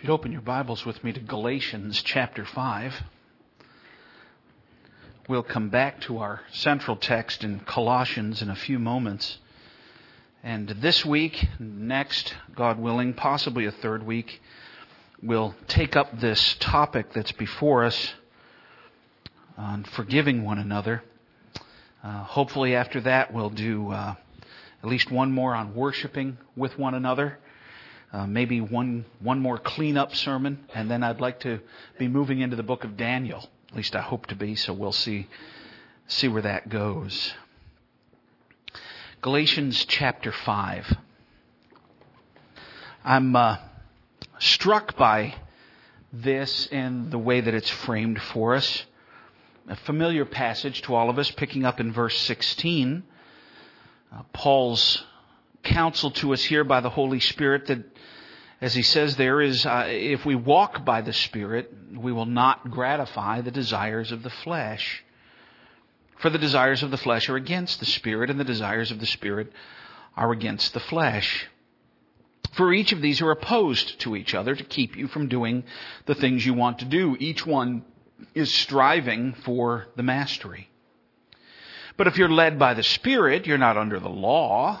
If you'd open your Bibles with me to Galatians chapter 5, we'll come back to our central text in Colossians in a few moments. And this week, next, God willing, possibly a third week, we'll take up this topic that's before us on forgiving one another. Uh, hopefully, after that, we'll do uh, at least one more on worshiping with one another uh, maybe one one more cleanup sermon, and then I'd like to be moving into the book of Daniel. At least I hope to be. So we'll see see where that goes. Galatians chapter five. I'm uh, struck by this and the way that it's framed for us. A familiar passage to all of us, picking up in verse 16. Uh, Paul's counsel to us here by the Holy Spirit that, as he says there, is uh, if we walk by the Spirit, we will not gratify the desires of the flesh. For the desires of the flesh are against the Spirit, and the desires of the Spirit are against the flesh. For each of these are opposed to each other to keep you from doing the things you want to do. Each one is striving for the mastery. But if you're led by the Spirit, you're not under the law.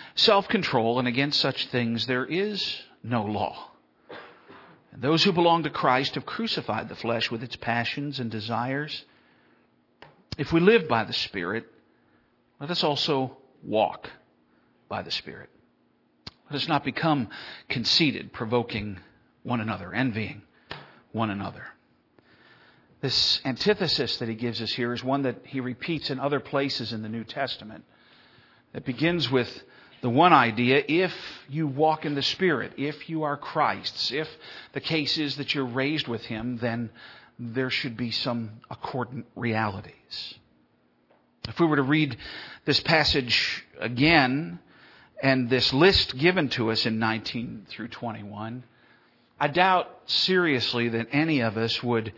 self control, and against such things there is no law. And those who belong to Christ have crucified the flesh with its passions and desires. If we live by the Spirit, let us also walk by the Spirit. Let us not become conceited, provoking one another, envying one another. This antithesis that he gives us here is one that he repeats in other places in the New Testament. It begins with the one idea, if you walk in the Spirit, if you are Christ's, if the case is that you're raised with Him, then there should be some accordant realities. If we were to read this passage again, and this list given to us in 19 through 21, I doubt seriously that any of us would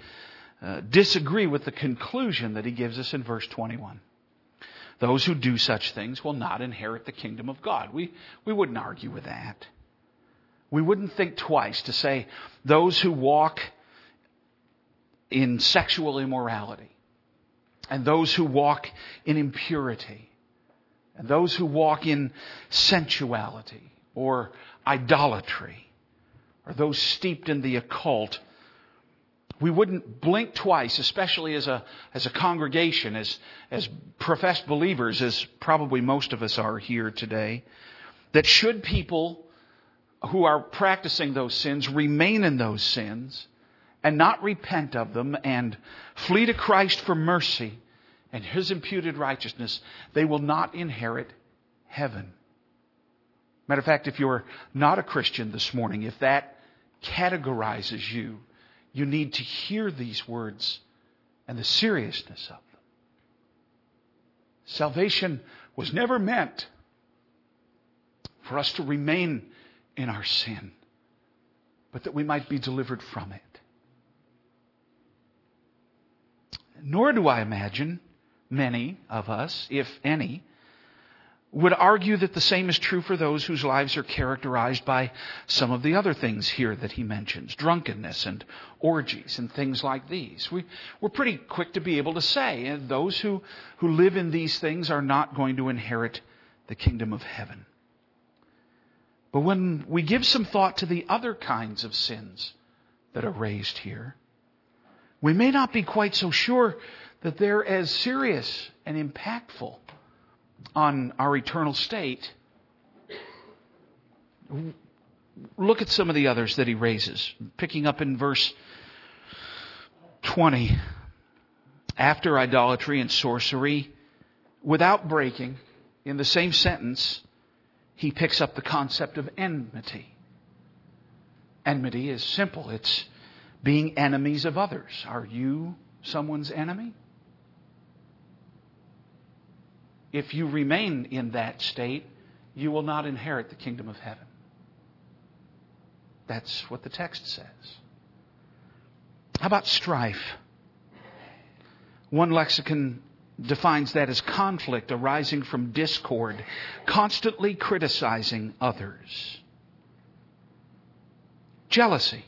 uh, disagree with the conclusion that he gives us in verse 21. Those who do such things will not inherit the kingdom of God. We, we wouldn't argue with that. We wouldn't think twice to say those who walk in sexual immorality and those who walk in impurity and those who walk in sensuality or idolatry or those steeped in the occult we wouldn't blink twice, especially as a, as a congregation, as, as professed believers, as probably most of us are here today, that should people who are practicing those sins remain in those sins and not repent of them and flee to Christ for mercy and His imputed righteousness, they will not inherit heaven. Matter of fact, if you're not a Christian this morning, if that categorizes you, you need to hear these words and the seriousness of them. Salvation was never meant for us to remain in our sin, but that we might be delivered from it. Nor do I imagine many of us, if any, would argue that the same is true for those whose lives are characterized by some of the other things here that he mentions drunkenness and orgies and things like these. We, we're pretty quick to be able to say and those who, who live in these things are not going to inherit the kingdom of heaven. But when we give some thought to the other kinds of sins that are raised here, we may not be quite so sure that they're as serious and impactful on our eternal state, look at some of the others that he raises. Picking up in verse 20. After idolatry and sorcery, without breaking, in the same sentence, he picks up the concept of enmity. Enmity is simple. It's being enemies of others. Are you someone's enemy? If you remain in that state, you will not inherit the kingdom of heaven. That's what the text says. How about strife? One lexicon defines that as conflict arising from discord, constantly criticizing others. Jealousy,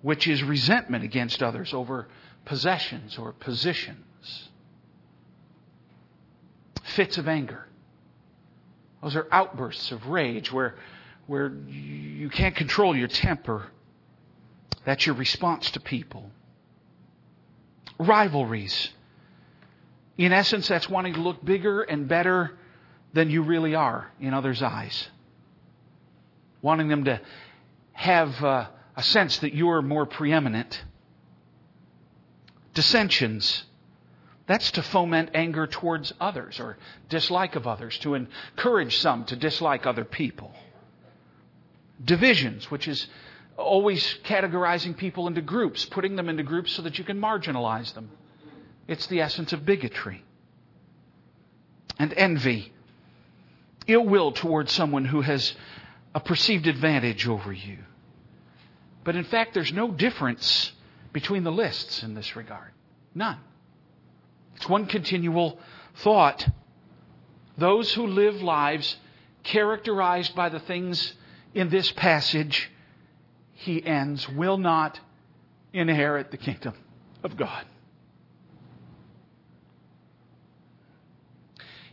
which is resentment against others over possessions or positions. Fits of anger. Those are outbursts of rage where, where you can't control your temper. That's your response to people. Rivalries. In essence, that's wanting to look bigger and better than you really are in others' eyes. Wanting them to have uh, a sense that you're more preeminent. Dissensions. That's to foment anger towards others or dislike of others, to encourage some to dislike other people. Divisions, which is always categorizing people into groups, putting them into groups so that you can marginalize them. It's the essence of bigotry. And envy, ill will towards someone who has a perceived advantage over you. But in fact, there's no difference between the lists in this regard. None. It's one continual thought. Those who live lives characterized by the things in this passage he ends, will not inherit the kingdom of God.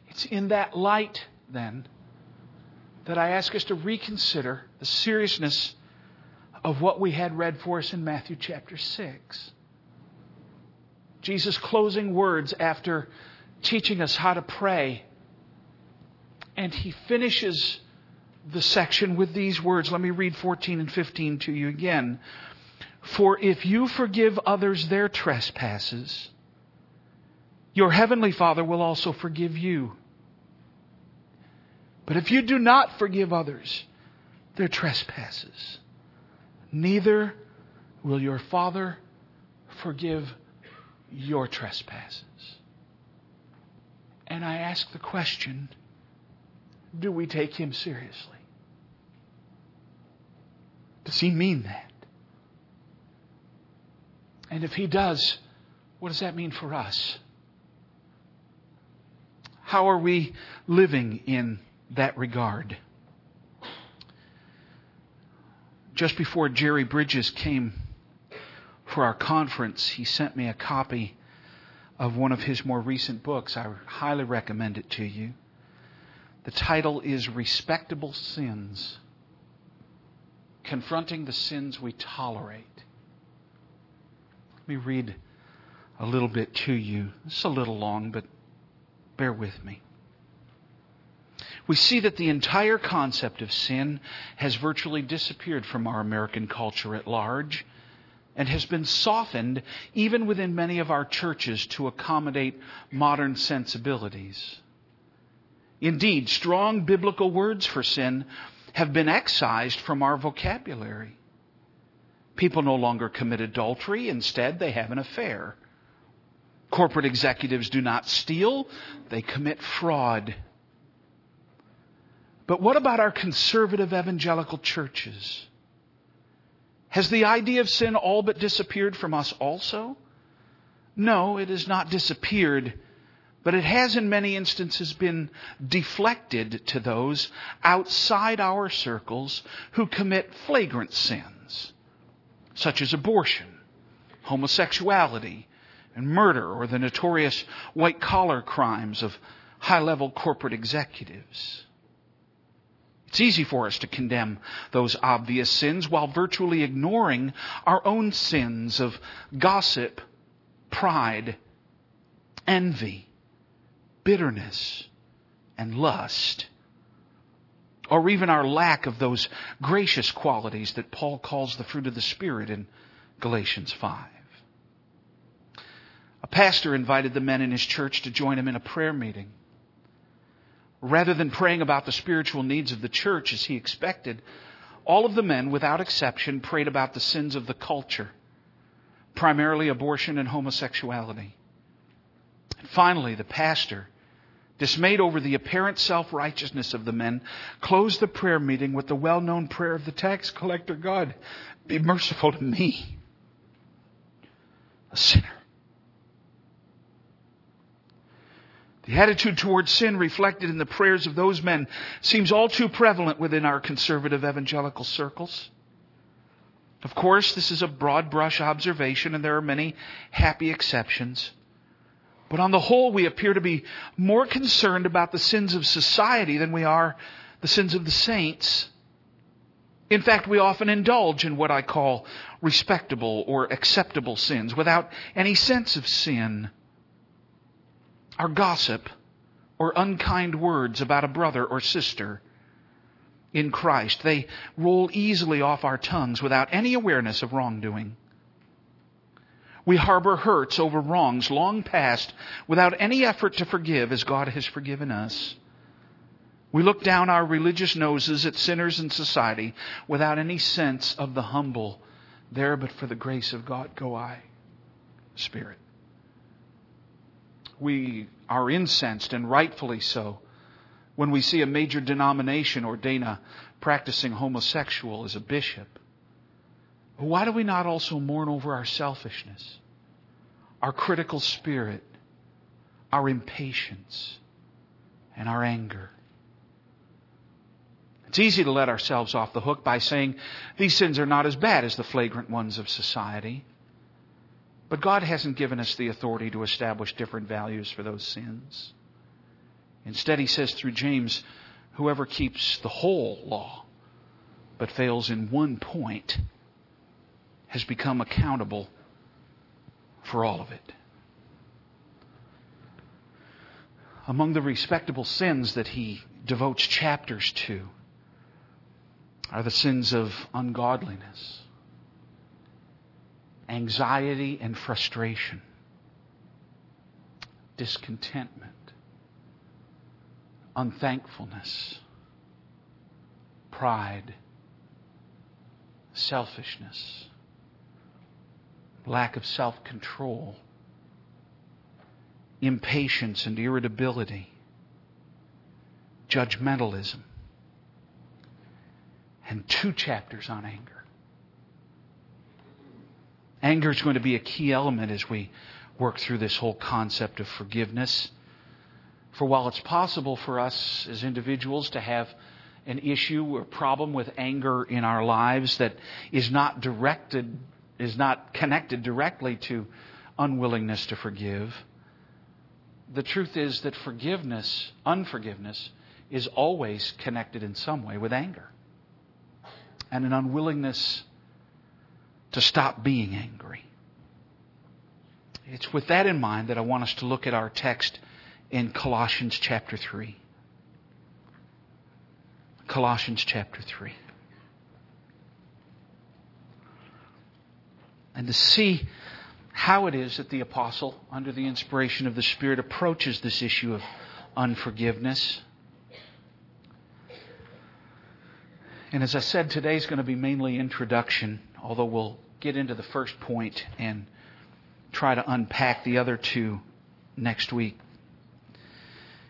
It's in that light, then, that I ask us to reconsider the seriousness of what we had read for us in Matthew chapter 6. Jesus' closing words after teaching us how to pray. And he finishes the section with these words. Let me read 14 and 15 to you again. For if you forgive others their trespasses, your heavenly Father will also forgive you. But if you do not forgive others their trespasses, neither will your Father forgive your trespasses. And I ask the question do we take him seriously? Does he mean that? And if he does, what does that mean for us? How are we living in that regard? Just before Jerry Bridges came for our conference, he sent me a copy of one of his more recent books. I highly recommend it to you. The title is Respectable Sins confronting the sins we tolerate. Let me read a little bit to you. It's a little long, but bear with me. We see that the entire concept of sin has virtually disappeared from our American culture at large and has been softened even within many of our churches to accommodate modern sensibilities. Indeed, strong biblical words for sin have been excised from our vocabulary. People no longer commit adultery, instead, they have an affair. Corporate executives do not steal, they commit fraud. But what about our conservative evangelical churches? Has the idea of sin all but disappeared from us also? No, it has not disappeared but it has in many instances been deflected to those outside our circles who commit flagrant sins, such as abortion, homosexuality, and murder, or the notorious white collar crimes of high level corporate executives. It's easy for us to condemn those obvious sins while virtually ignoring our own sins of gossip, pride, envy, bitterness and lust, or even our lack of those gracious qualities that Paul calls the fruit of the Spirit in Galatians 5. A pastor invited the men in his church to join him in a prayer meeting. Rather than praying about the spiritual needs of the church as he expected, all of the men, without exception, prayed about the sins of the culture, primarily abortion and homosexuality. And finally, the pastor, dismayed over the apparent self righteousness of the men, closed the prayer meeting with the well known prayer of the tax collector God, be merciful to me, a sinner. The attitude towards sin reflected in the prayers of those men seems all too prevalent within our conservative evangelical circles. Of course, this is a broad brush observation, and there are many happy exceptions. But on the whole, we appear to be more concerned about the sins of society than we are the sins of the saints. In fact, we often indulge in what I call respectable or acceptable sins without any sense of sin our gossip or unkind words about a brother or sister in Christ. They roll easily off our tongues without any awareness of wrongdoing. We harbor hurts over wrongs long past without any effort to forgive as God has forgiven us. We look down our religious noses at sinners in society without any sense of the humble. There, but for the grace of God, go I, Spirit we are incensed, and rightfully so, when we see a major denomination ordain a practicing homosexual as a bishop. Why do we not also mourn over our selfishness, our critical spirit, our impatience, and our anger? It's easy to let ourselves off the hook by saying these sins are not as bad as the flagrant ones of society. But God hasn't given us the authority to establish different values for those sins. Instead, He says through James, whoever keeps the whole law but fails in one point has become accountable for all of it. Among the respectable sins that he devotes chapters to are the sins of ungodliness anxiety and frustration, discontentment, unthankfulness, pride, selfishness, lack of self control, impatience and irritability, judgmentalism, and two chapters on anger. Anger is going to be a key element as we work through this whole concept of forgiveness. For while it's possible for us as individuals to have an issue or problem with anger in our lives that is not directed, is not connected directly to unwillingness to forgive, the truth is that forgiveness, unforgiveness, is always connected in some way with anger and an unwillingness to stop being angry. It's with that in mind that I want us to look at our text in Colossians chapter 3. Colossians chapter 3. And to see how it is that the apostle, under the inspiration of the Spirit, approaches this issue of unforgiveness. And as I said, today's going to be mainly introduction, although we'll get into the first point and try to unpack the other two next week.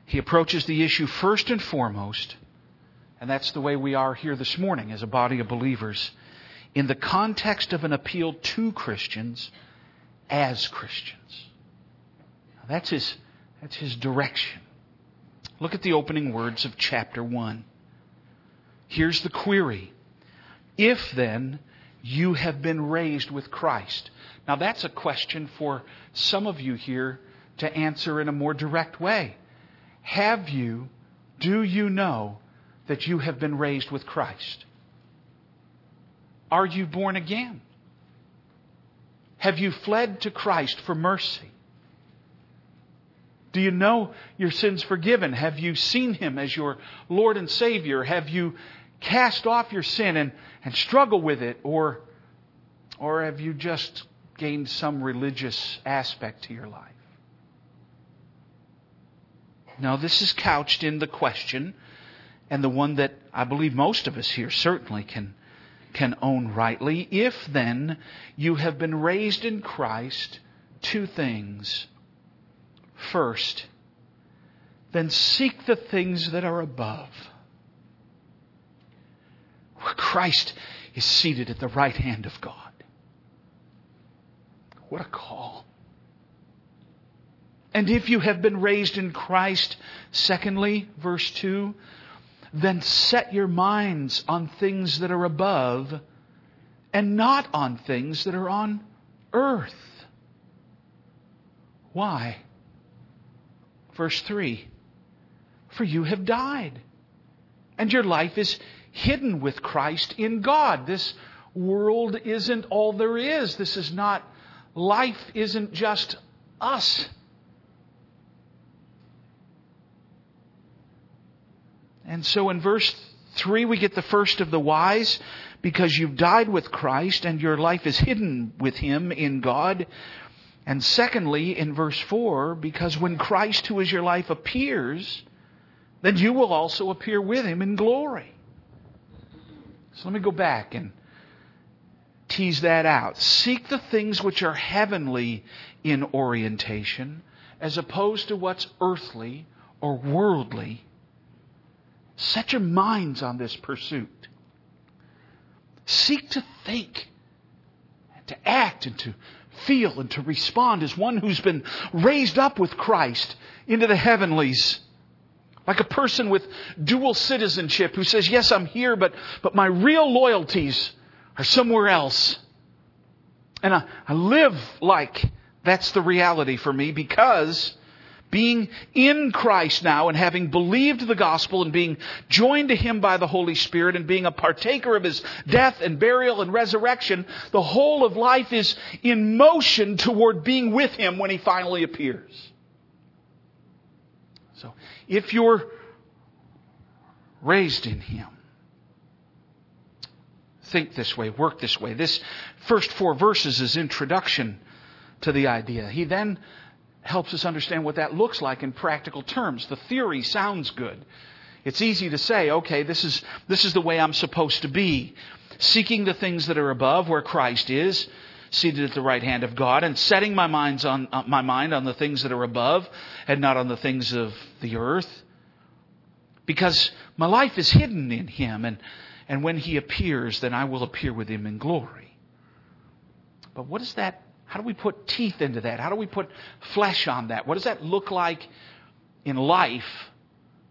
He approaches the issue first and foremost, and that's the way we are here this morning as a body of believers, in the context of an appeal to Christians as Christians. Now that's his, that's his direction. Look at the opening words of chapter 1. Here's the query. If then you have been raised with Christ. Now, that's a question for some of you here to answer in a more direct way. Have you, do you know that you have been raised with Christ? Are you born again? Have you fled to Christ for mercy? Do you know your sins forgiven? Have you seen Him as your Lord and Savior? Have you cast off your sin and, and struggle with it? Or, or have you just gained some religious aspect to your life? Now, this is couched in the question, and the one that I believe most of us here certainly can can own rightly. If then you have been raised in Christ, two things. First, then seek the things that are above, where Christ is seated at the right hand of God. What a call. And if you have been raised in Christ, secondly, verse 2, then set your minds on things that are above and not on things that are on earth. Why? Verse 3 For you have died, and your life is hidden with Christ in God. This world isn't all there is. This is not, life isn't just us. And so in verse 3, we get the first of the whys because you've died with Christ and your life is hidden with Him in God. And secondly, in verse 4, because when Christ, who is your life, appears, then you will also appear with Him in glory. So let me go back and tease that out. Seek the things which are heavenly in orientation as opposed to what's earthly or worldly Set your minds on this pursuit. Seek to think and to act and to feel and to respond as one who's been raised up with Christ into the heavenlies. Like a person with dual citizenship who says, yes, I'm here, but, but my real loyalties are somewhere else. And I, I live like that's the reality for me because being in Christ now and having believed the gospel and being joined to Him by the Holy Spirit and being a partaker of His death and burial and resurrection, the whole of life is in motion toward being with Him when He finally appears. So, if you're raised in Him, think this way, work this way. This first four verses is introduction to the idea. He then helps us understand what that looks like in practical terms. The theory sounds good. It's easy to say, okay, this is, this is the way I'm supposed to be. Seeking the things that are above where Christ is, seated at the right hand of God, and setting my, minds on, uh, my mind on the things that are above and not on the things of the earth. Because my life is hidden in Him, and, and when He appears, then I will appear with Him in glory. But what does that how do we put teeth into that? How do we put flesh on that? What does that look like in life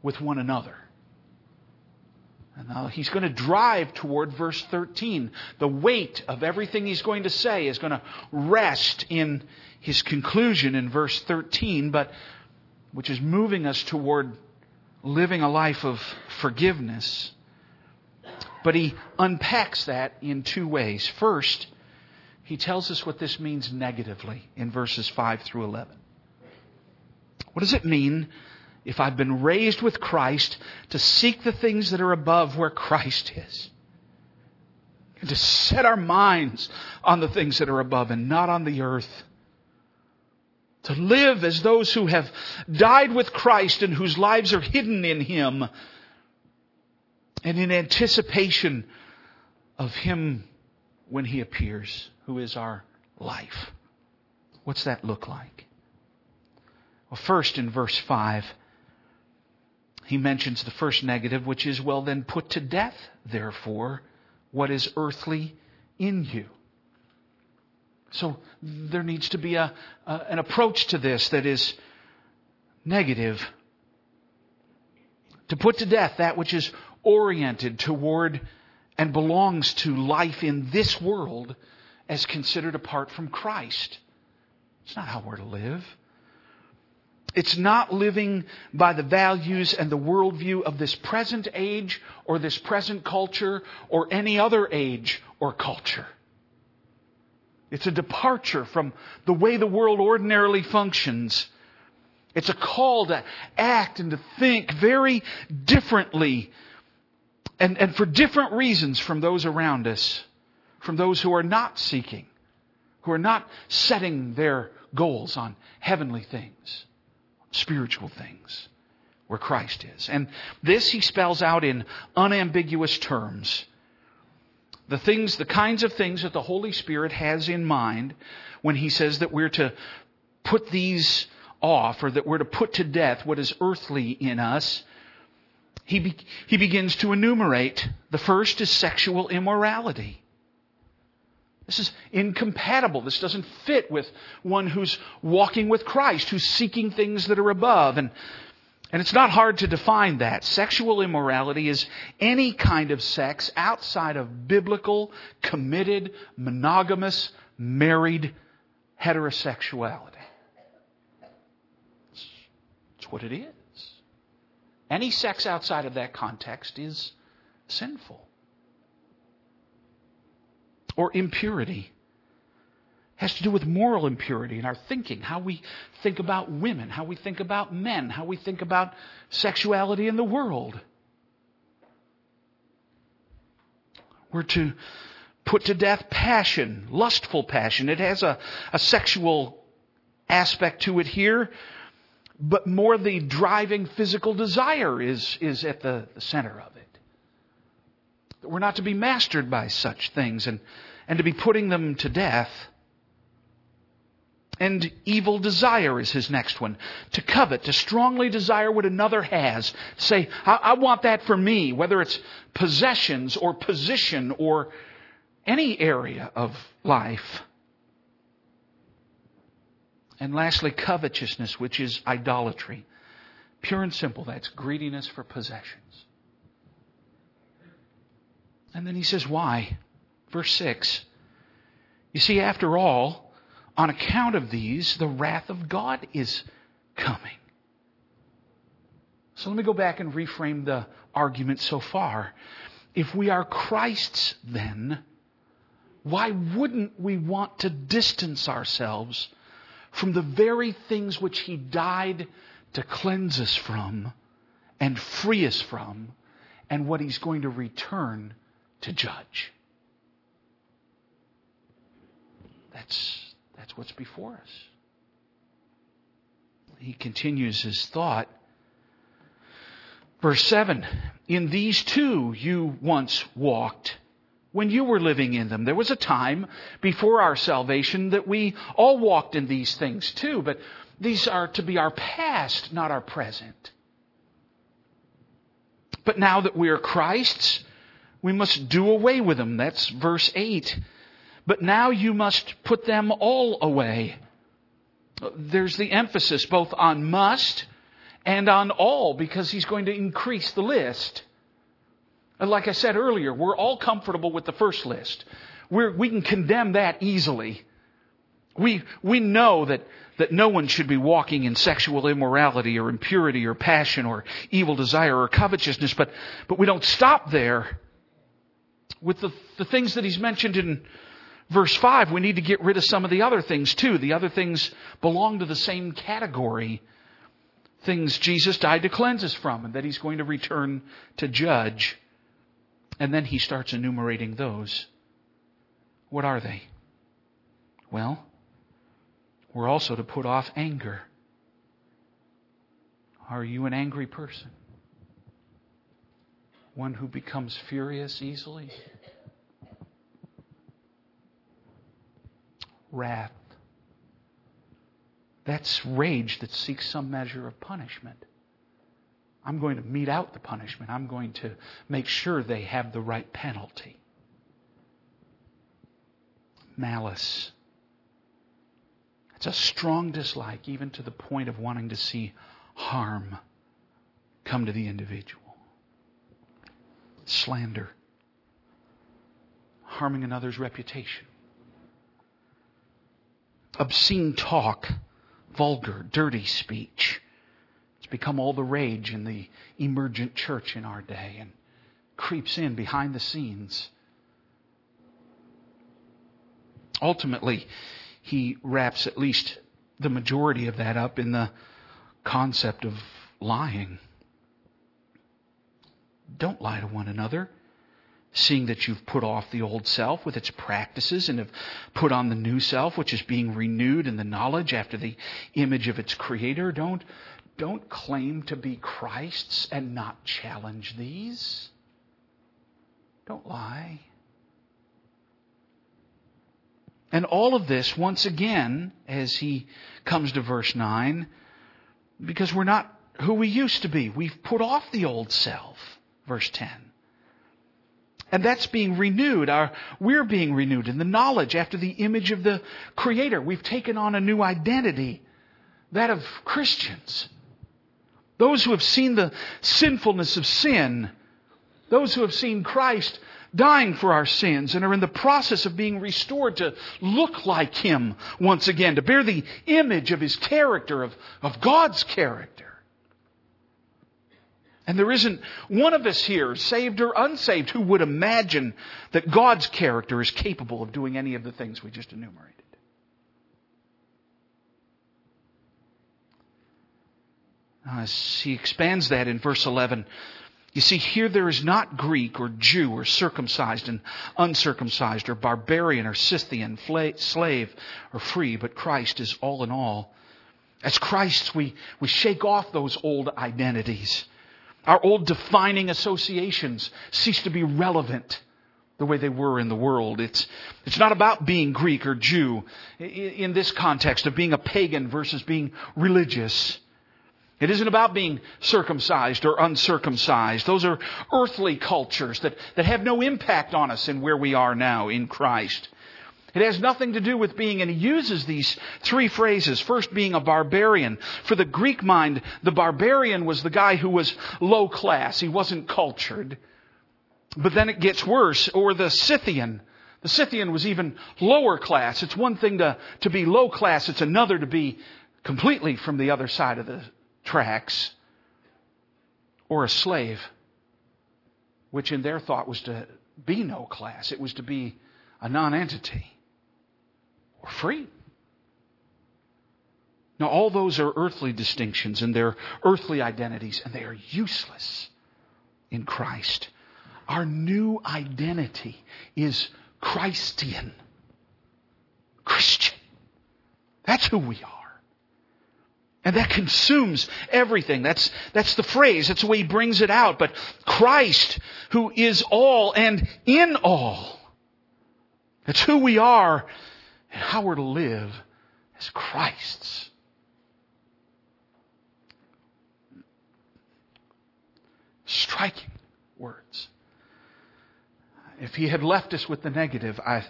with one another? And now he's going to drive toward verse 13. The weight of everything he's going to say is going to rest in his conclusion in verse 13, but which is moving us toward living a life of forgiveness. But he unpacks that in two ways. First, he tells us what this means negatively in verses 5 through 11. What does it mean if I've been raised with Christ to seek the things that are above where Christ is? And to set our minds on the things that are above and not on the earth. To live as those who have died with Christ and whose lives are hidden in Him and in anticipation of Him when He appears who is our life. What's that look like? Well, first in verse 5, he mentions the first negative, which is, well, then put to death, therefore, what is earthly in you. So there needs to be a, a, an approach to this that is negative. To put to death that which is oriented toward and belongs to life in this world as considered apart from Christ. It's not how we're to live. It's not living by the values and the worldview of this present age or this present culture or any other age or culture. It's a departure from the way the world ordinarily functions. It's a call to act and to think very differently and, and for different reasons from those around us from those who are not seeking, who are not setting their goals on heavenly things, spiritual things, where Christ is. And this he spells out in unambiguous terms. The things, the kinds of things that the Holy Spirit has in mind when He says that we're to put these off or that we're to put to death what is earthly in us, he, be, he begins to enumerate. The first is sexual immorality. This is incompatible. This doesn't fit with one who's walking with Christ, who's seeking things that are above. And, and it's not hard to define that. Sexual immorality is any kind of sex outside of biblical, committed, monogamous, married heterosexuality. It's what it is. Any sex outside of that context is sinful. Or impurity has to do with moral impurity in our thinking, how we think about women, how we think about men, how we think about sexuality in the world. We're to put to death passion, lustful passion. It has a, a sexual aspect to it here, but more the driving physical desire is, is at the, the center of it. We're not to be mastered by such things and, and to be putting them to death. And evil desire is his next one. To covet, to strongly desire what another has. Say, I, I want that for me, whether it's possessions or position or any area of life. And lastly, covetousness, which is idolatry. Pure and simple, that's greediness for possessions. And then he says, why? Verse 6. You see, after all, on account of these, the wrath of God is coming. So let me go back and reframe the argument so far. If we are Christ's, then, why wouldn't we want to distance ourselves from the very things which He died to cleanse us from and free us from, and what He's going to return to judge? That's, that's what's before us. He continues his thought. Verse 7 In these too you once walked when you were living in them. There was a time before our salvation that we all walked in these things too, but these are to be our past, not our present. But now that we are Christ's, we must do away with them. That's verse 8. But now you must put them all away. There's the emphasis both on must and on all because he's going to increase the list. And like I said earlier, we're all comfortable with the first list. We're, we can condemn that easily. We, we know that, that no one should be walking in sexual immorality or impurity or passion or evil desire or covetousness, but, but we don't stop there. With the, the things that he's mentioned in verse 5, we need to get rid of some of the other things too. The other things belong to the same category. Things Jesus died to cleanse us from and that he's going to return to judge. And then he starts enumerating those. What are they? Well, we're also to put off anger. Are you an angry person? One who becomes furious easily? Wrath. That's rage that seeks some measure of punishment. I'm going to mete out the punishment. I'm going to make sure they have the right penalty. Malice. It's a strong dislike, even to the point of wanting to see harm come to the individual. Slander. Harming another's reputation. Obscene talk. Vulgar, dirty speech it's become all the rage in the emergent church in our day and creeps in behind the scenes. Ultimately, he wraps at least the majority of that up in the concept of lying. Don't lie to one another, seeing that you've put off the old self with its practices and have put on the new self, which is being renewed in the knowledge after the image of its creator. Don't don't claim to be Christ's and not challenge these. Don't lie. And all of this, once again, as he comes to verse 9, because we're not who we used to be. We've put off the old self. Verse 10. And that's being renewed. Our, we're being renewed in the knowledge after the image of the Creator. We've taken on a new identity, that of Christians. Those who have seen the sinfulness of sin, those who have seen Christ dying for our sins and are in the process of being restored to look like Him once again, to bear the image of His character, of, of God's character. And there isn't one of us here, saved or unsaved, who would imagine that God's character is capable of doing any of the things we just enumerated. Ah, as he expands that in verse 11, you see, here there is not Greek or Jew or circumcised and uncircumcised or barbarian or Scythian, slave or free, but Christ is all in all. As Christ, we, we shake off those old identities. Our old defining associations cease to be relevant the way they were in the world. It's, it's not about being Greek or Jew in this context of being a pagan versus being religious. It isn't about being circumcised or uncircumcised. Those are earthly cultures that, that have no impact on us in where we are now in Christ. It has nothing to do with being, and he uses these three phrases. First, being a barbarian. For the Greek mind, the barbarian was the guy who was low class. He wasn't cultured. But then it gets worse. Or the Scythian. The Scythian was even lower class. It's one thing to, to be low class. It's another to be completely from the other side of the tracks, or a slave, which in their thought was to be no class, it was to be a nonentity, or free. Now, all those are earthly distinctions and they're earthly identities, and they are useless in Christ. Our new identity is Christian. Christian. That's who we are. And that consumes everything. That's, that's the phrase. That's the way he brings it out. But Christ, who is all and in all. That's who we are and how we're to live as Christ's. Striking words. If he had left us with the negative, I,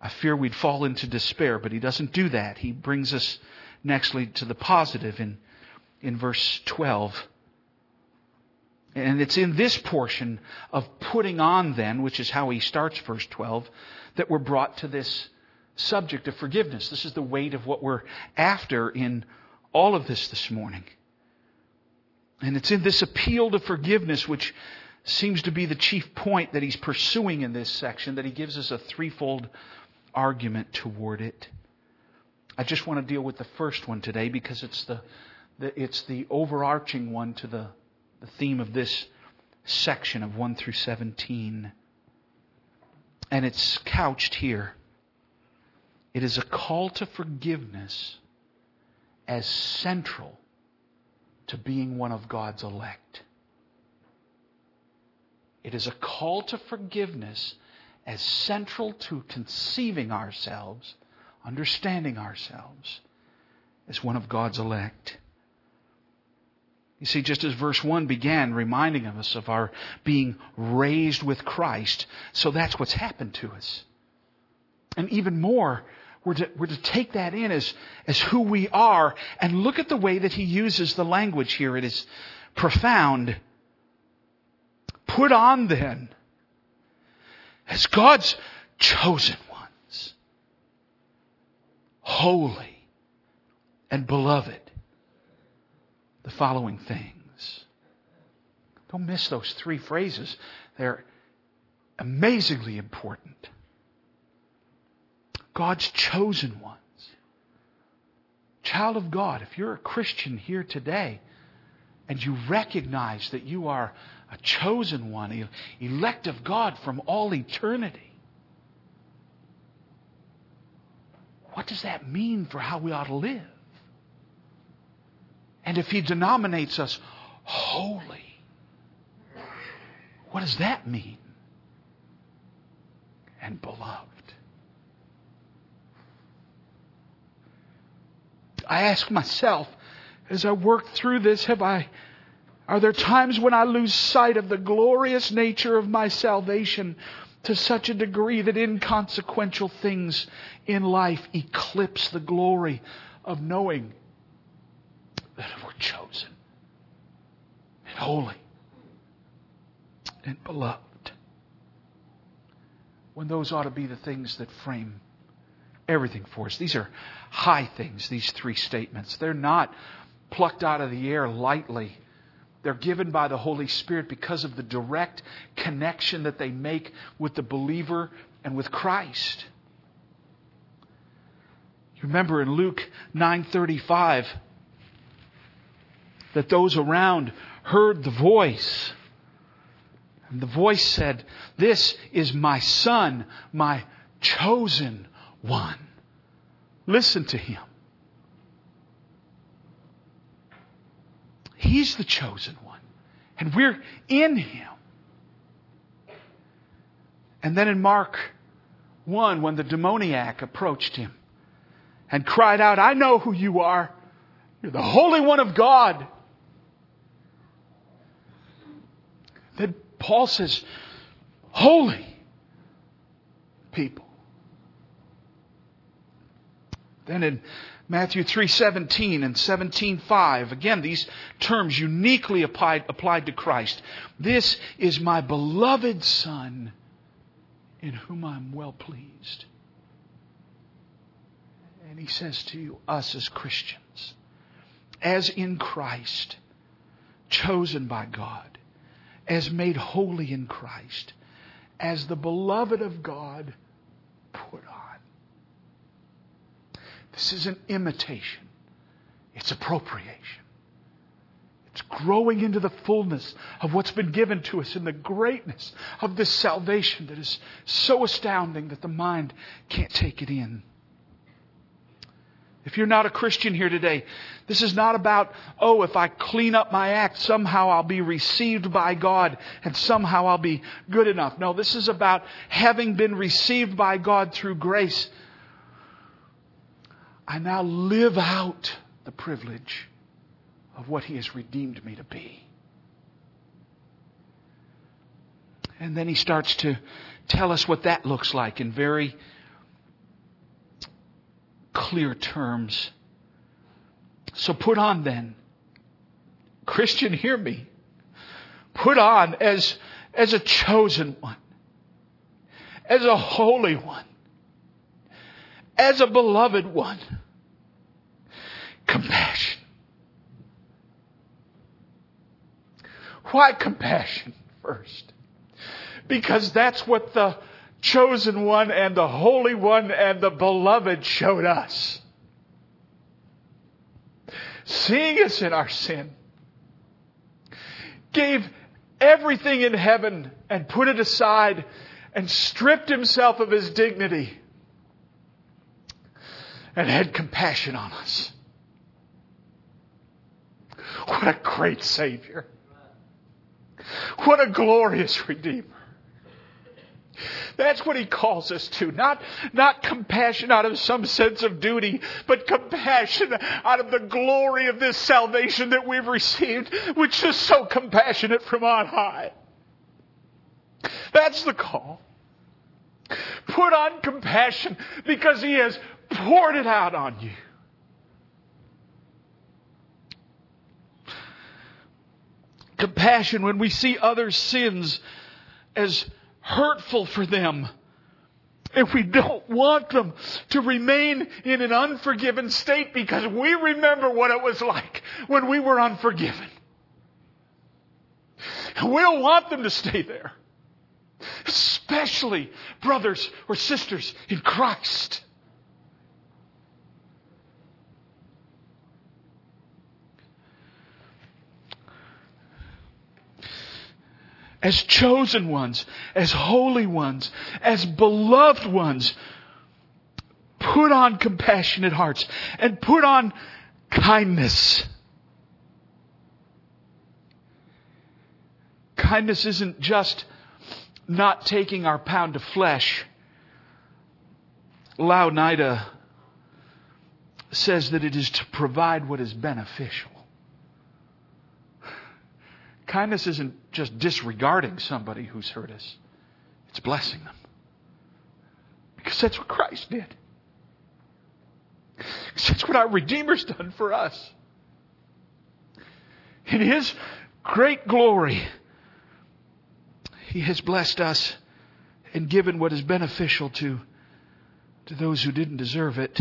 I fear we'd fall into despair, but he doesn't do that. He brings us nextly to the positive in, in verse 12. And it's in this portion of putting on then, which is how he starts verse 12, that we're brought to this subject of forgiveness. This is the weight of what we're after in all of this this morning. And it's in this appeal to forgiveness, which seems to be the chief point that he's pursuing in this section, that he gives us a threefold argument toward it. I just want to deal with the first one today because it's the, the it's the overarching one to the, the theme of this section of 1 through 17. And it's couched here. It is a call to forgiveness as central to being one of God's elect. It is a call to forgiveness as central to conceiving ourselves understanding ourselves as one of God's elect. You see, just as verse 1 began reminding us of our being raised with Christ, so that's what's happened to us. And even more, we're to, we're to take that in as, as who we are and look at the way that he uses the language here. It is profound. Put on then as God's chosen ones, holy, and beloved. The following things. Don't miss those three phrases. They're amazingly important. God's chosen ones. Child of God, if you're a Christian here today and you recognize that you are a chosen one, elect of God from all eternity, what does that mean for how we ought to live? And if he denominates us holy, what does that mean? And beloved. I ask myself as I work through this, have I, are there times when I lose sight of the glorious nature of my salvation to such a degree that inconsequential things in life eclipse the glory of knowing that we're chosen and holy and beloved? When those ought to be the things that frame everything for us. These are high things, these three statements. They're not plucked out of the air lightly. They're given by the Holy Spirit because of the direct connection that they make with the believer and with Christ. You remember in Luke 9:35 that those around heard the voice. And the voice said, "This is my son, my chosen one. Listen to him." He's the chosen one. And we're in Him. And then in Mark 1, when the demoniac approached him and cried out, I know who you are. You're the Holy One of God. Then Paul says, Holy people. Then in Matthew 3:17 and 17:5 again these terms uniquely applied applied to Christ. This is my beloved son in whom I'm well pleased. And he says to you us as Christians as in Christ chosen by God as made holy in Christ as the beloved of God put on this isn't imitation, it's appropriation. It's growing into the fullness of what's been given to us in the greatness of this salvation that is so astounding that the mind can't take it in. If you're not a Christian here today, this is not about, oh, if I clean up my act, somehow I'll be received by God and somehow I'll be good enough. No, this is about having been received by God through grace I now live out the privilege of what He has redeemed me to be. And then He starts to tell us what that looks like in very clear terms. So put on then, Christian, hear me. Put on as, as a chosen one, as a holy one, as a beloved one. Compassion. Why compassion first? Because that's what the chosen one and the holy one and the beloved showed us. Seeing us in our sin, gave everything in heaven and put it aside and stripped himself of his dignity and had compassion on us. What a great Savior. What a glorious Redeemer. That's what he calls us to. Not, not compassion out of some sense of duty, but compassion out of the glory of this salvation that we've received, which is so compassionate from on high. That's the call. Put on compassion because he has poured it out on you. Compassion when we see others' sins as hurtful for them. If we don't want them to remain in an unforgiven state because we remember what it was like when we were unforgiven. And We don't want them to stay there. Especially brothers or sisters in Christ. As chosen ones, as holy ones, as beloved ones, put on compassionate hearts and put on kindness. Kindness isn't just not taking our pound of flesh. Louw Nida says that it is to provide what is beneficial. Kindness isn't just disregarding somebody who's hurt us, it's blessing them. Because that's what Christ did. That's what our Redeemer's done for us. In His great glory, He has blessed us and given what is beneficial to, to those who didn't deserve it.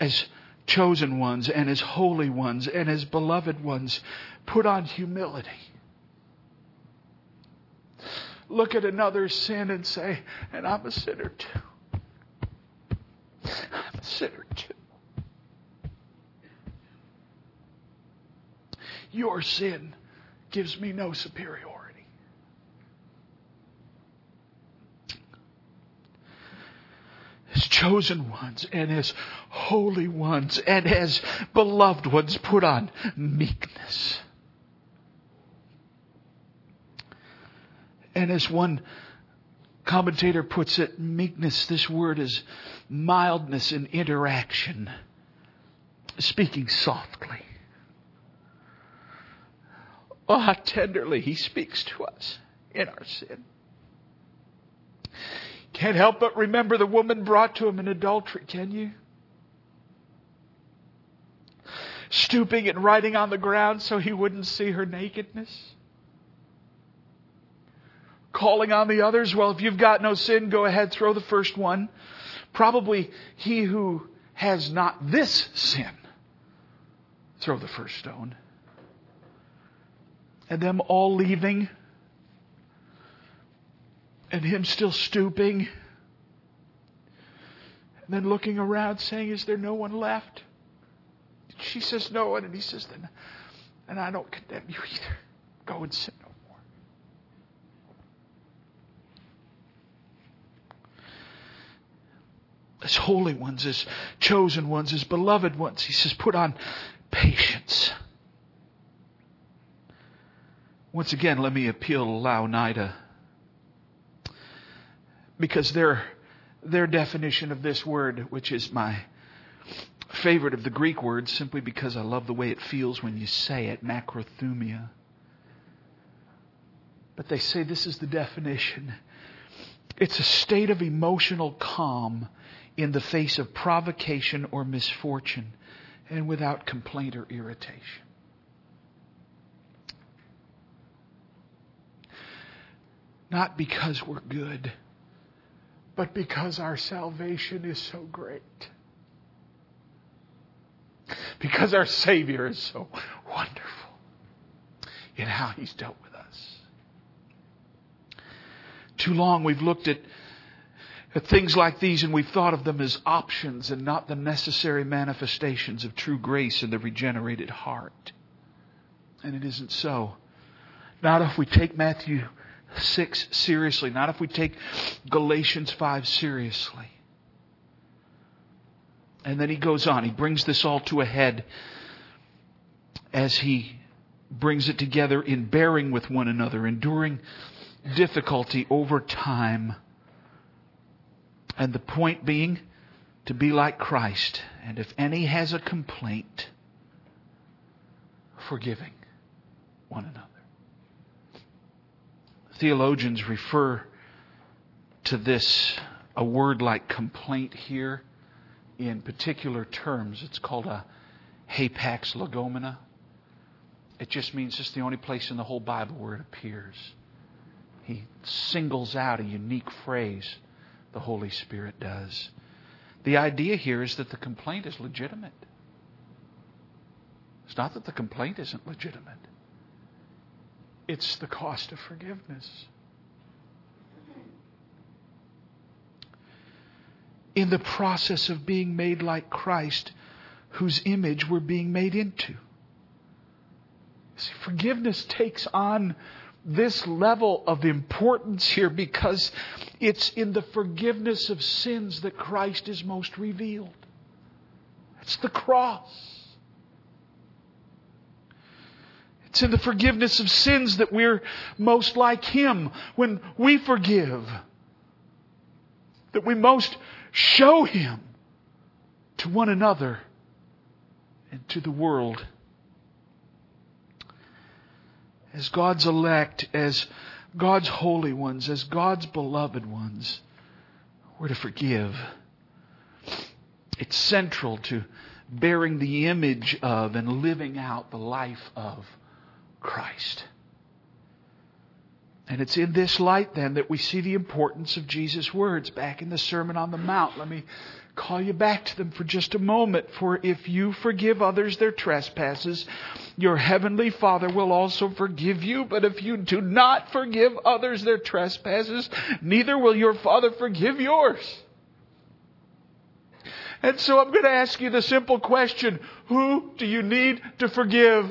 As chosen ones and his holy ones and his beloved ones, put on humility. Look at another sin and say, and I'm a sinner too. I'm a sinner too. Your sin gives me no superiority. his chosen ones and as holy ones and as beloved ones, put on meekness. And as one commentator puts it, meekness, this word is mildness in interaction, speaking softly. Oh, how tenderly he speaks to us in our sin. Can't help but remember the woman brought to him in adultery, can you? Stooping and writing on the ground so he wouldn't see her nakedness. Calling on the others, well, if you've got no sin, go ahead, throw the first one. Probably he who has not this sin, throw the first stone and them all leaving and him still stooping and then looking around saying, Is there no one left? She says, No. And he says, Then, and I don't condemn you either. Go and sin no more. As holy ones, as chosen ones, as beloved ones, he says, Put on patience. Once again, let me appeal to Louw-Nida. Because their, their definition of this word, which is my favorite of the Greek words, simply because I love the way it feels when you say it, macrothumia. But they say this is the definition. It's a state of emotional calm in the face of provocation or misfortune and without complaint or irritation. Not because we're good, but because our salvation is so great. Because our Savior is so wonderful in how He's dealt with us. Too long we've looked at, at things like these and we've thought of them as options and not the necessary manifestations of true grace in the regenerated heart. And it isn't so. Not if we take Matthew 6 seriously, not if we take Galatians 5 seriously. And then he goes on. He brings this all to a head as he brings it together in bearing with one another, enduring difficulty over time. And the point being to be like Christ. And if any has a complaint, forgiving one another theologians refer to this, a word like complaint here, in particular terms. It's called a hapax legomena. It just means it's the only place in the whole Bible where it appears. He singles out a unique phrase, the Holy Spirit does. The idea here is that the complaint is legitimate. It's not that the complaint isn't legitimate. It's the cost of forgiveness. In the process of being made like Christ, whose image we're being made into. See, forgiveness takes on this level of importance here because it's in the forgiveness of sins that Christ is most revealed. It's the cross. It's in the forgiveness of sins that we're most like Him when we forgive. that we most show Him to one another and to the world. As God's elect, as God's holy ones, as God's beloved ones, we're to forgive. It's central to bearing the image of and living out the life of Christ. And it's in this light then that we see the importance of Jesus' words back in the Sermon on the Mount. Let me call you back to them for just a moment. For if you forgive others their trespasses, your heavenly Father will also forgive you. But if you do not forgive others their trespasses, neither will your Father forgive yours. And so I'm going to ask you the simple question Who do you need to forgive?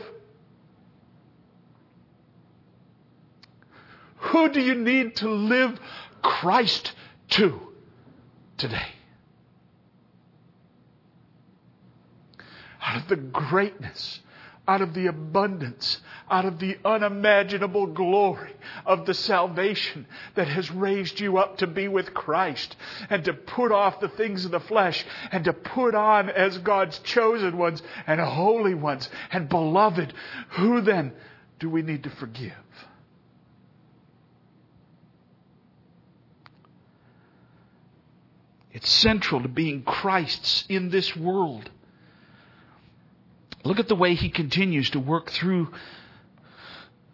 Who do you need to live Christ to today? Out of the greatness, out of the abundance, out of the unimaginable glory of the salvation that has raised you up to be with Christ and to put off the things of the flesh and to put on as God's chosen ones and holy ones and beloved. Who then do we need to forgive? It's central to being Christ's in this world. Look at the way he continues to work through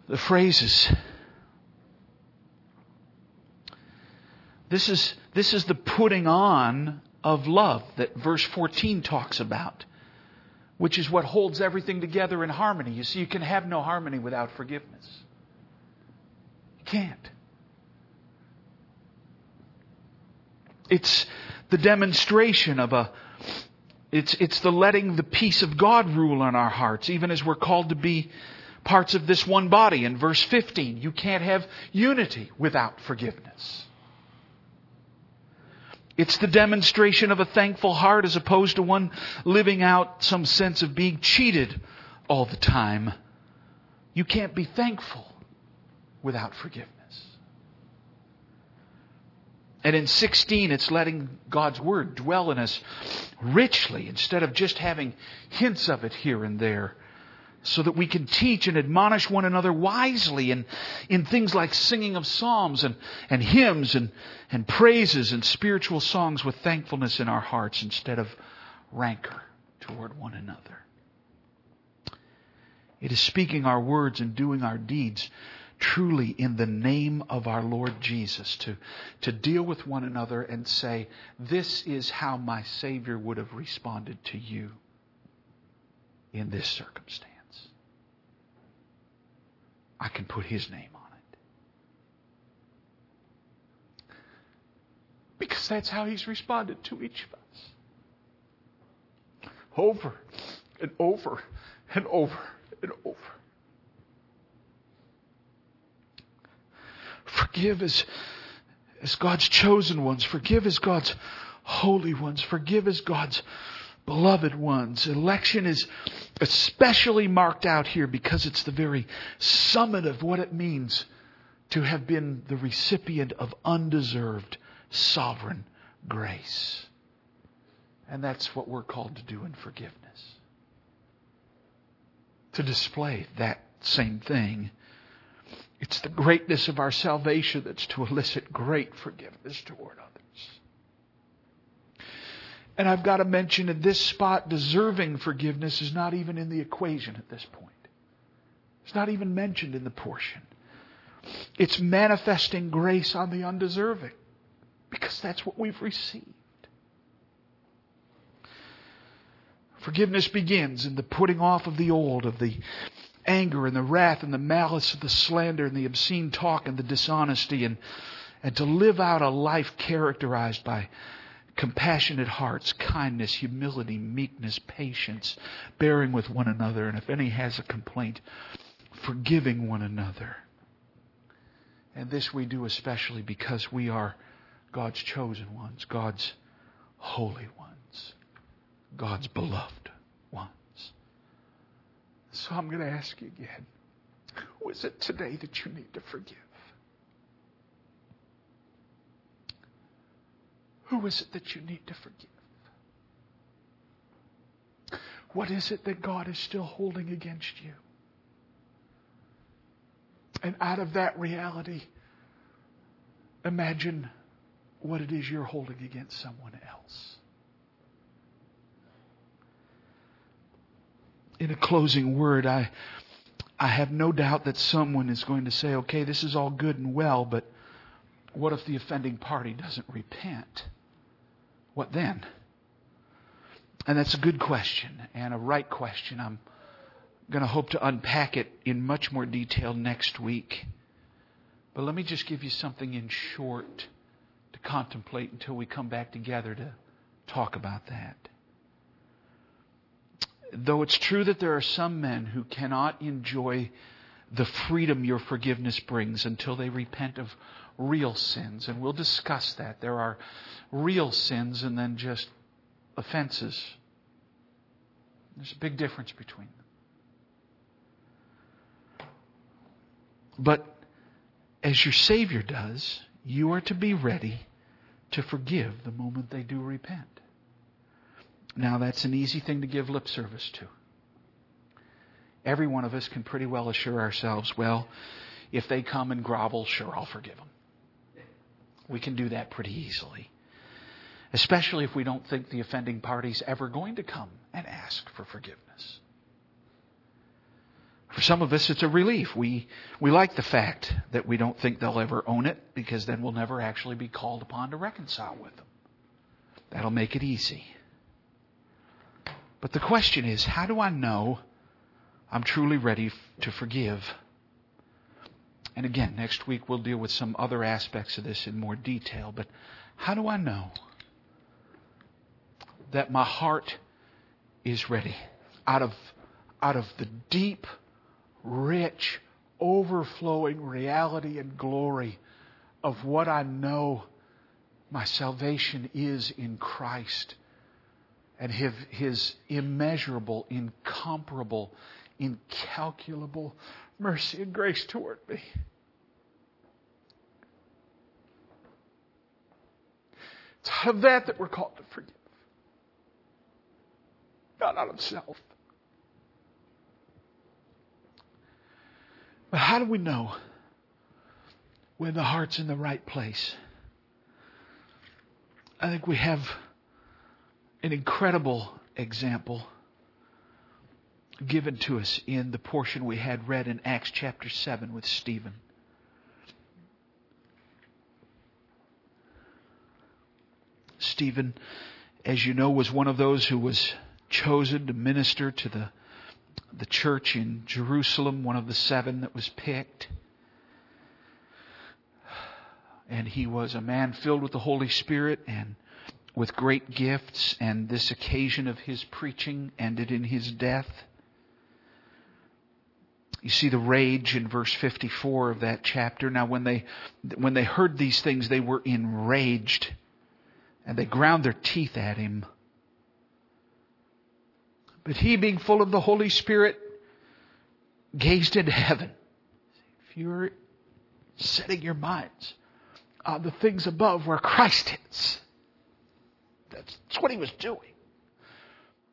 the phrases. This is, this is the putting on of love that verse 14 talks about, which is what holds everything together in harmony. You see, you can have no harmony without forgiveness. You can't. It's the demonstration of a it's, it's the letting the peace of God rule in our hearts, even as we're called to be parts of this one body. In verse 15, you can't have unity without forgiveness. It's the demonstration of a thankful heart as opposed to one living out some sense of being cheated all the time. You can't be thankful without forgiveness. And in 16, it's letting God's Word dwell in us richly instead of just having hints of it here and there. So that we can teach and admonish one another wisely in, in things like singing of psalms and, and hymns and, and praises and spiritual songs with thankfulness in our hearts instead of rancor toward one another. It is speaking our words and doing our deeds truly in the name of our Lord Jesus to, to deal with one another and say, This is how my Savior would have responded to you in this circumstance. I can put His name on it. Because that's how He's responded to each of us. Over and over and over and over. Forgive as, as God's chosen ones. Forgive as God's holy ones. Forgive as God's beloved ones. Election is especially marked out here because it's the very summit of what it means to have been the recipient of undeserved sovereign grace. And that's what we're called to do in forgiveness. To display that same thing it's the greatness of our salvation that's to elicit great forgiveness toward others. And I've got to mention at this spot, deserving forgiveness is not even in the equation at this point. It's not even mentioned in the portion. It's manifesting grace on the undeserving because that's what we've received. Forgiveness begins in the putting off of the old, of the anger and the wrath and the malice and the slander and the obscene talk and the dishonesty and, and to live out a life characterized by compassionate hearts, kindness, humility, meekness, patience, bearing with one another, and if any has a complaint, forgiving one another. And this we do especially because we are God's chosen ones, God's holy ones, God's beloved. So I'm going to ask you again who is it today that you need to forgive? Who is it that you need to forgive? What is it that God is still holding against you? And out of that reality, imagine what it is you're holding against someone else. In a closing word, I, I have no doubt that someone is going to say, okay, this is all good and well, but what if the offending party doesn't repent? What then? And that's a good question and a right question. I'm going to hope to unpack it in much more detail next week. But let me just give you something in short to contemplate until we come back together to talk about that. Though it's true that there are some men who cannot enjoy the freedom your forgiveness brings until they repent of real sins, and we'll discuss that. There are real sins and then just offenses. There's a big difference between them. But as your Savior does, you are to be ready to forgive the moment they do repent. Now, that's an easy thing to give lip service to. Every one of us can pretty well assure ourselves, well, if they come and grovel, sure, I'll forgive them. We can do that pretty easily especially if we don't think the offending party's ever going to come and ask for forgiveness. For some of us, it's a relief. We, we like the fact that we don't think they'll ever own it because then we'll never actually be called upon to reconcile with them. That'll make it easy. But the question is, how do I know I'm truly ready to forgive? And again, next week we'll deal with some other aspects of this in more detail, but how do I know that my heart is ready. Out of, out of the deep, rich, overflowing reality and glory of what I know my salvation is in Christ and his, his immeasurable, incomparable, incalculable mercy and grace toward me. It's out of that that we're called to forgive not out of self. But how do we know when the heart's in the right place? I think we have an incredible example given to us in the portion we had read in Acts chapter 7 with Stephen. Stephen, as you know, was one of those who was chosen to minister to the, the church in Jerusalem, one of the seven that was picked. And he was a man filled with the Holy Spirit and with great gifts, and this occasion of his preaching ended in his death. You see the rage in verse 54 of that chapter. Now when they, when they heard these things, they were enraged and they ground their teeth at him. But he, being full of the Holy Spirit, gazed into heaven. If you're setting your minds on the things above where Christ is, what he was doing.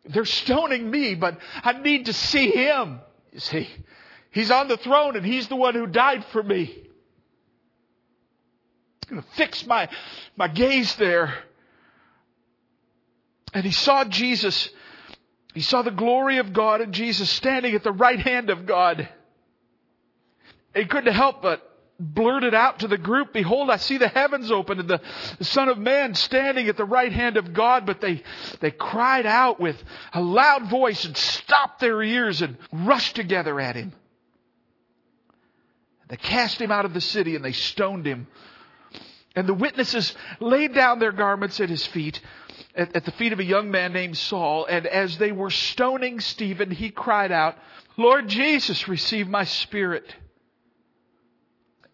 They're stoning me, but I need to see him. You see, he's on the throne and he's the one who died for me. I'm going to fix my, my gaze there. And he saw Jesus he saw the glory of God and Jesus standing at the right hand of God. He couldn't help but blurt it out to the group, behold, I see the heavens open and the, the Son of Man standing at the right hand of God, but they, they cried out with a loud voice and stopped their ears and rushed together at him. They cast him out of the city and they stoned him. And the witnesses laid down their garments at his feet at, at the feet of a young man named Saul, and as they were stoning Stephen, he cried out, Lord Jesus, receive my spirit.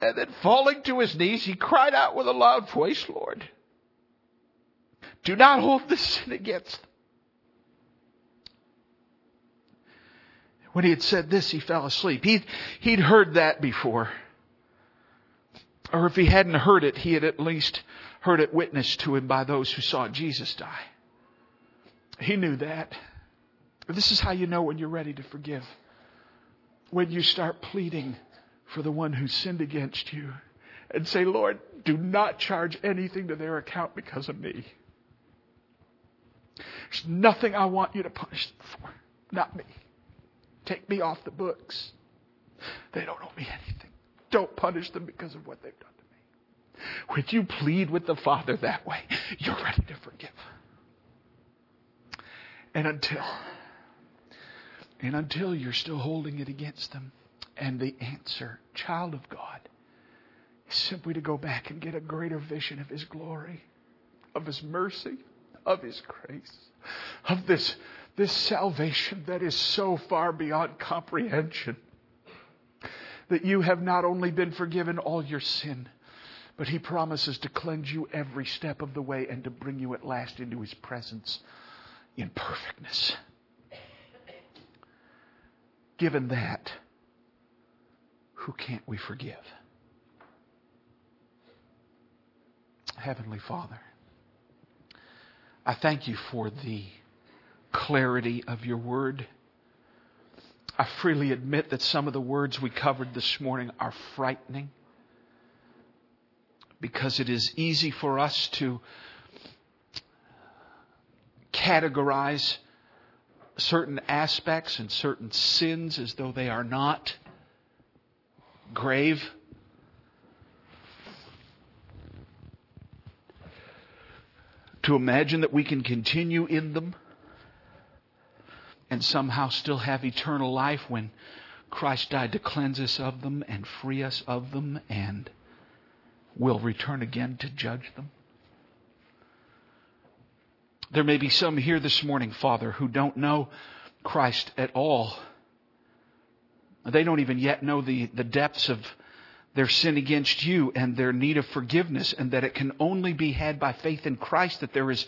And then falling to his knees, he cried out with a loud voice, Lord, do not hold this sin against them. When he had said this, he fell asleep. He'd, he'd heard that before. Or if he hadn't heard it, he had at least heard it witnessed to him by those who saw Jesus die. He knew that. This is how you know when you're ready to forgive. When you start pleading for the one who sinned against you and say, Lord, do not charge anything to their account because of me. There's nothing I want you to punish them for. Not me. Take me off the books. They don't owe me anything. Don't punish them because of what they've done to me. Would you plead with the Father that way, you're ready to forgive. And until, and until you're still holding it against them, and the answer, child of God, is simply to go back and get a greater vision of His glory, of His mercy, of His grace, of this, this salvation that is so far beyond comprehension. That you have not only been forgiven all your sin, but He promises to cleanse you every step of the way and to bring you at last into His presence in perfectness. Given that, who can't we forgive? Heavenly Father, I thank you for the clarity of your word. I freely admit that some of the words we covered this morning are frightening because it is easy for us to categorize certain aspects and certain sins as though they are not grave. To imagine that we can continue in them and somehow still have eternal life when Christ died to cleanse us of them and free us of them and will return again to judge them. There may be some here this morning, Father, who don't know Christ at all. They don't even yet know the, the depths of their sin against you and their need of forgiveness, and that it can only be had by faith in Christ, that there is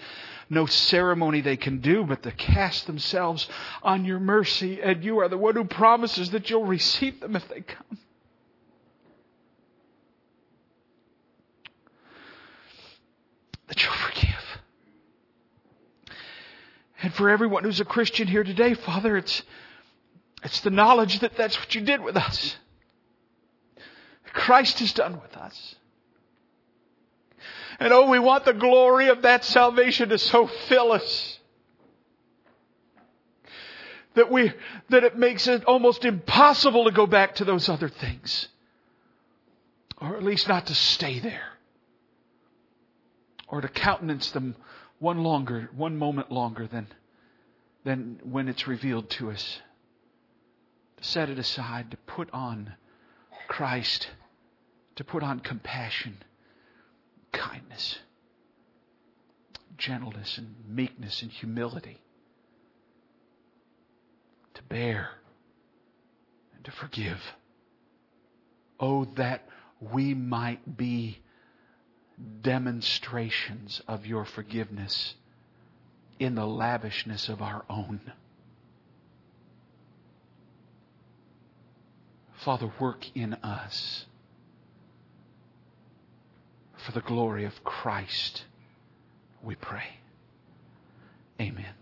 no ceremony they can do but to cast themselves on your mercy, and you are the one who promises that you'll receive them if they come. That you'll forgive. And for everyone who's a Christian here today, Father, it's, it's the knowledge that that's what you did with us. Christ has done with us. And oh, we want the glory of that salvation to so fill us that we, that it makes it almost impossible to go back to those other things. Or at least not to stay there. Or to countenance them one longer, one moment longer than, than when it's revealed to us. To set it aside, to put on Christ, to put on compassion, kindness, gentleness, and meekness and humility. To bear and to forgive. Oh, that we might be demonstrations of your forgiveness in the lavishness of our own. Father, work in us for the glory of Christ, we pray. Amen.